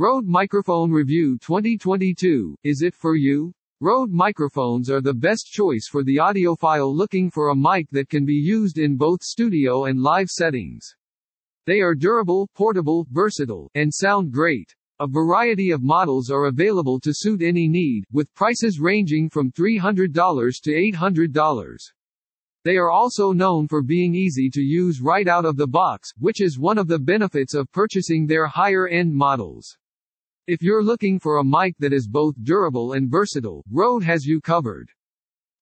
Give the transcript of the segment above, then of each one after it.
Rode Microphone Review 2022, is it for you? Rode microphones are the best choice for the audiophile looking for a mic that can be used in both studio and live settings. They are durable, portable, versatile, and sound great. A variety of models are available to suit any need, with prices ranging from $300 to $800. They are also known for being easy to use right out of the box, which is one of the benefits of purchasing their higher-end models. If you're looking for a mic that is both durable and versatile, Rode has you covered.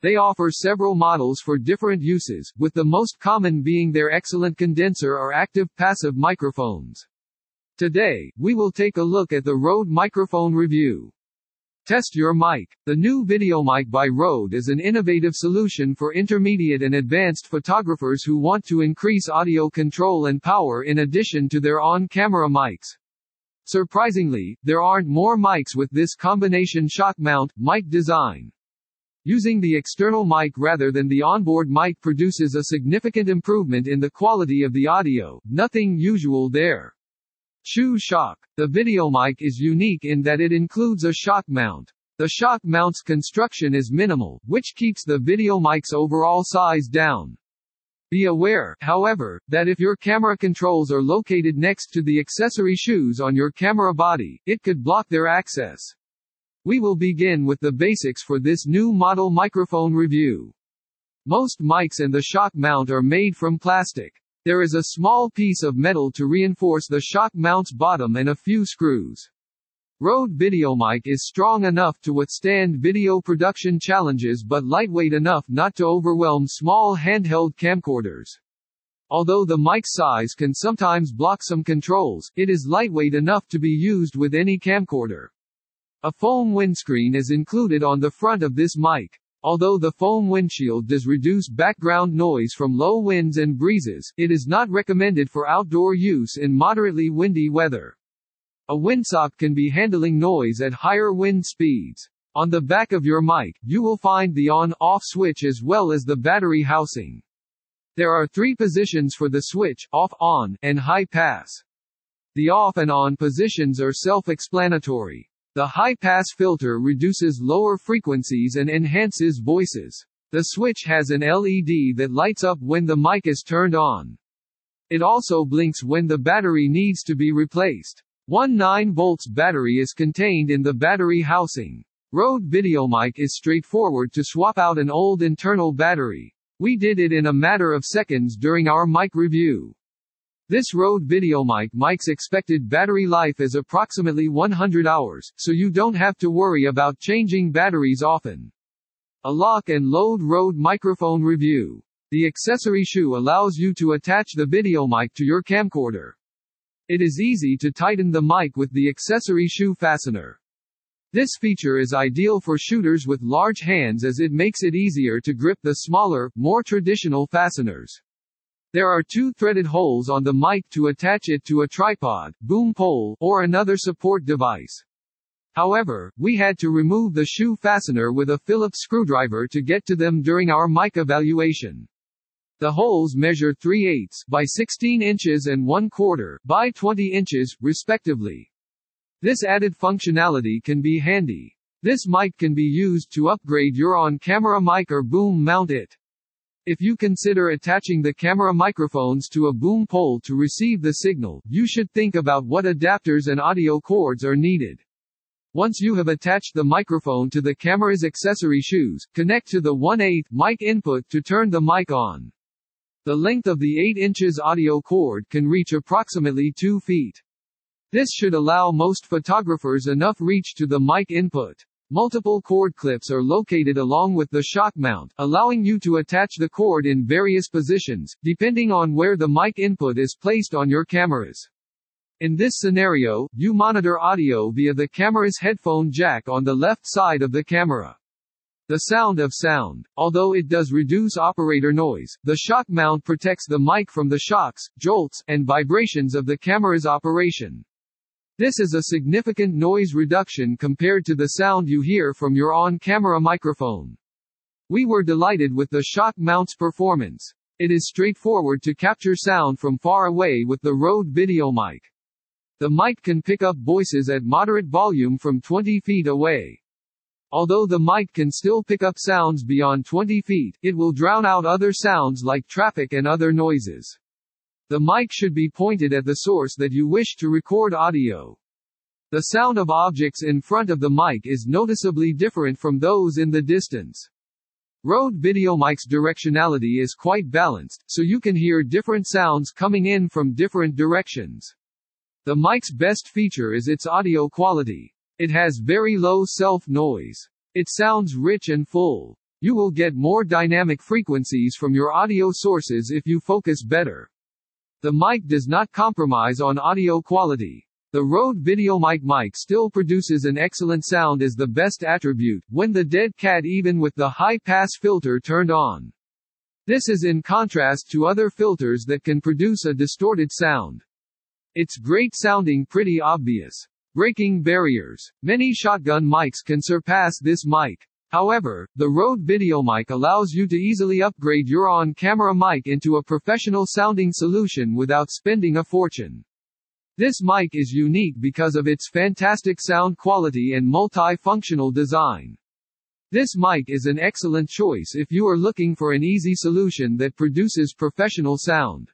They offer several models for different uses, with the most common being their excellent condenser or active passive microphones. Today, we will take a look at the Rode microphone review. Test your mic. The new VideoMic by Rode is an innovative solution for intermediate and advanced photographers who want to increase audio control and power in addition to their on-camera mics. Surprisingly, there aren't more mics with this combination shock mount mic design. Using the external mic rather than the onboard mic produces a significant improvement in the quality of the audio, nothing usual there. Shoe shock. The VideoMic is unique in that it includes a shock mount. The shock mount's construction is minimal, which keeps the VideoMic's overall size down. Be aware, however, that if your camera controls are located next to the accessory shoes on your camera body, it could block their access. We will begin with the basics for this new model microphone review. Most mics and the shock mount are made from plastic. There is a small piece of metal to reinforce the shock mount's bottom and a few screws. Rode VideoMic is strong enough to withstand video production challenges but lightweight enough not to overwhelm small handheld camcorders. Although the mic size can sometimes block some controls, it is lightweight enough to be used with any camcorder. A foam windscreen is included on the front of this mic. Although the foam windshield does reduce background noise from low winds and breezes, it is not recommended for outdoor use in moderately windy weather. A windsock can be handling noise at higher wind speeds. On the back of your mic, you will find the on-off switch as well as the battery housing. There are three positions for the switch, off, on, and high pass. The off and on positions are self-explanatory. The high-pass filter reduces lower frequencies and enhances voices. The switch has an LED that lights up when the mic is turned on. It also blinks when the battery needs to be replaced. One 9 volts battery is contained in the battery housing. Rode VideoMic is straightforward to swap out an old internal battery. We did it in a matter of seconds during our mic review. This Rode VideoMic mic's expected battery life is approximately 100 hours, so you don't have to worry about changing batteries often. A lock and load Rode microphone review. The accessory shoe allows you to attach the VideoMic to your camcorder. It is easy to tighten the mic with the accessory shoe fastener. This feature is ideal for shooters with large hands as it makes it easier to grip the smaller, more traditional fasteners. There are two threaded holes on the mic to attach it to a tripod, boom pole, or another support device. However, we had to remove the shoe fastener with a Phillips screwdriver to get to them during our mic evaluation. The holes measure 3 eighths by 16 inches and 1 quarter by 20 inches, respectively. This added functionality can be handy. This mic can be used to upgrade your on-camera mic or boom mount it. If you consider attaching the camera microphones to a boom pole to receive the signal, you should think about what adapters and audio cords are needed. Once you have attached the microphone to the camera's accessory shoes, connect to the 1 8 mic input to turn the mic on. The length of the 8 inches audio cord can reach approximately 2 feet. This should allow most photographers enough reach to the mic input. Multiple cord clips are located along with the shock mount, allowing you to attach the cord in various positions, depending on where the mic input is placed on your cameras. In this scenario, you monitor audio via the camera's headphone jack on the left side of the camera. The sound of sound. Although it does reduce operator noise, the shock mount protects the mic from the shocks, jolts, and vibrations of the camera's operation. This is a significant noise reduction compared to the sound you hear from your on-camera microphone. We were delighted with the shock mount's performance. It is straightforward to capture sound from far away with the Rode VideoMic. The mic can pick up voices at moderate volume from 20 feet away. Although the mic can still pick up sounds beyond 20 feet, it will drown out other sounds like traffic and other noises. The mic should be pointed at the source that you wish to record audio. The sound of objects in front of the mic is noticeably different from those in the distance. Rode VideoMic's directionality is quite balanced, so you can hear different sounds coming in from different directions. The mic's best feature is its audio quality. It has very low self-noise. It sounds rich and full. You will get more dynamic frequencies from your audio sources if you focus better. The mic does not compromise on audio quality. The Rode VideoMic mic still produces an excellent sound as the best attribute, when the dead cat even with the high-pass filter turned on. This is in contrast to other filters that can produce a distorted sound. It's great sounding pretty obvious. Breaking barriers. Many shotgun mics can surpass this mic. However, the Rode VideoMic allows you to easily upgrade your on-camera mic into a professional sounding solution without spending a fortune. This mic is unique because of its fantastic sound quality and multi-functional design. This mic is an excellent choice if you are looking for an easy solution that produces professional sound.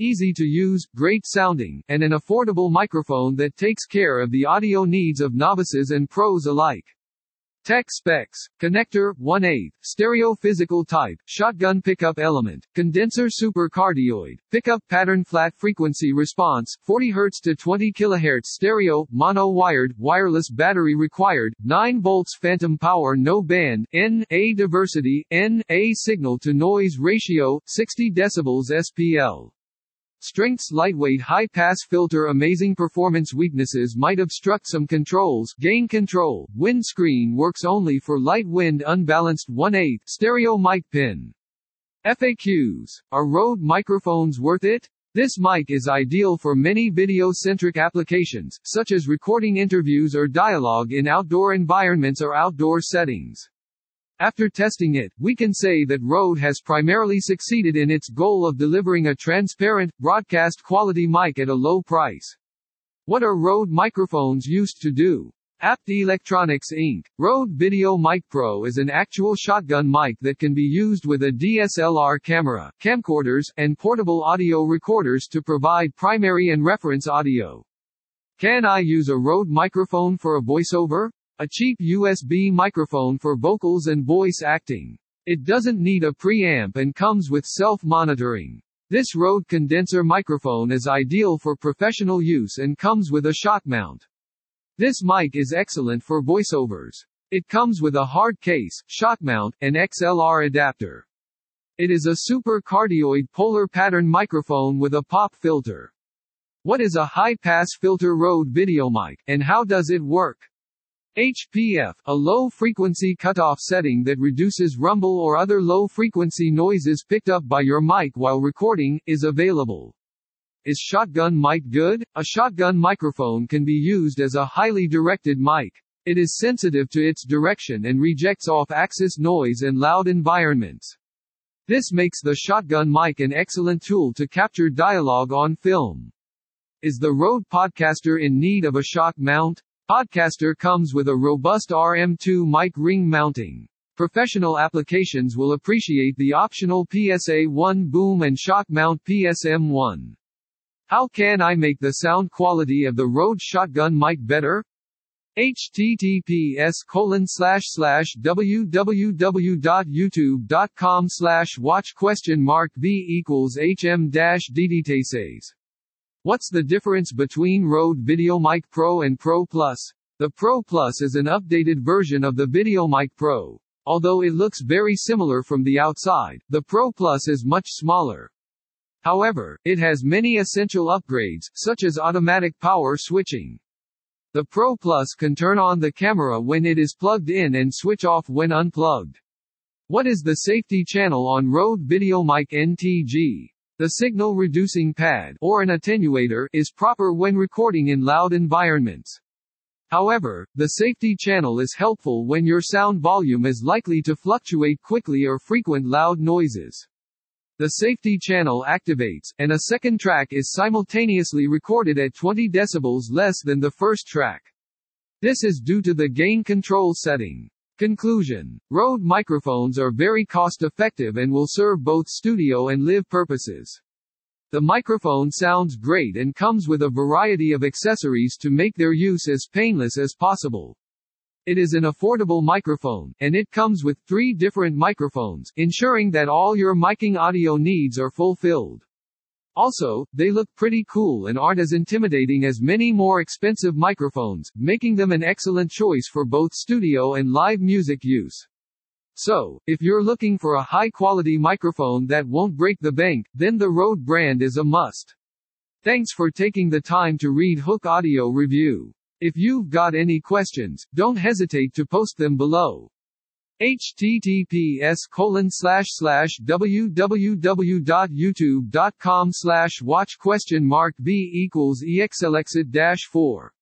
Easy to use, great sounding, and an affordable microphone that takes care of the audio needs of novices and pros alike. Tech specs. Connector, 1 8, stereo physical type, shotgun pickup element, condenser super cardioid, pickup pattern flat frequency response, 40 Hz to 20 kHz stereo, mono wired, wireless battery required, 9 volts phantom power no band, N, A diversity, N, A signal to noise ratio, 60 decibels SPL. Strengths lightweight high-pass filter Amazing performance weaknesses might obstruct some controls gain control, windscreen works only for light wind unbalanced 1 8 stereo mic pin. FAQs. Are Rode microphones worth it? This mic is ideal for many video-centric applications, such as recording interviews or dialogue in outdoor environments or outdoor settings. After testing it, we can say that Rode has primarily succeeded in its goal of delivering a transparent, broadcast quality mic at a low price. What are Rode microphones used to do? Apt Electronics Inc. Rode Video Mic Pro is an actual shotgun mic that can be used with a DSLR camera, camcorders, and portable audio recorders to provide primary and reference audio. Can I use a Rode microphone for a voiceover? A cheap USB microphone for vocals and voice acting. It doesn't need a preamp and comes with self-monitoring. This Rode condenser microphone is ideal for professional use and comes with a shock mount. This mic is excellent for voiceovers. It comes with a hard case, shock mount, and XLR adapter. It is a super cardioid polar pattern microphone with a pop filter. What is a high-pass filter Rode VideoMic, and how does it work? HPF, a low-frequency cutoff setting that reduces rumble or other low-frequency noises picked up by your mic while recording, is available. Is shotgun mic good? A shotgun microphone can be used as a highly directed mic. It is sensitive to its direction and rejects off-axis noise and loud environments. This makes the shotgun mic an excellent tool to capture dialogue on film. Is the Rode Podcaster in need of a shock mount? Podcaster comes with a robust RM2 mic ring mounting. Professional applications will appreciate the optional PSA-1 boom and shock mount PSM-1. How can I make the sound quality of the Rode shotgun mic better? https colon slash slash www.youtube.com slash watch question mark v equals hm dash says. What's the difference between Rode VideoMic Pro and Pro Plus? The Pro Plus is an updated version of the VideoMic Pro. Although it looks very similar from the outside, the Pro Plus is much smaller. However, it has many essential upgrades, such as automatic power switching. The Pro Plus can turn on the camera when it is plugged in and switch off when unplugged. What is the safety channel on Rode VideoMic NTG? The signal reducing pad or an attenuator is proper when recording in loud environments. However, the safety channel is helpful when your sound volume is likely to fluctuate quickly or frequent loud noises. The safety channel activates, and a second track is simultaneously recorded at 20 decibels less than the first track. This is due to the gain control setting. Conclusion. Rode microphones are very cost-effective and will serve both studio and live purposes. The microphone sounds great and comes with a variety of accessories to make their use as painless as possible. It is an affordable microphone, and it comes with three different microphones, ensuring that all your miking audio needs are fulfilled. Also, they look pretty cool and aren't as intimidating as many more expensive microphones, making them an excellent choice for both studio and live music use. So, if you're looking for a high-quality microphone that won't break the bank, then the Rode brand is a must. Thanks for taking the time to read Hooke Audio Review. If you've got any questions, don't hesitate to post them below. Https colon slash slash www.youtube.com slash watch question mark b equals exelexit dash 4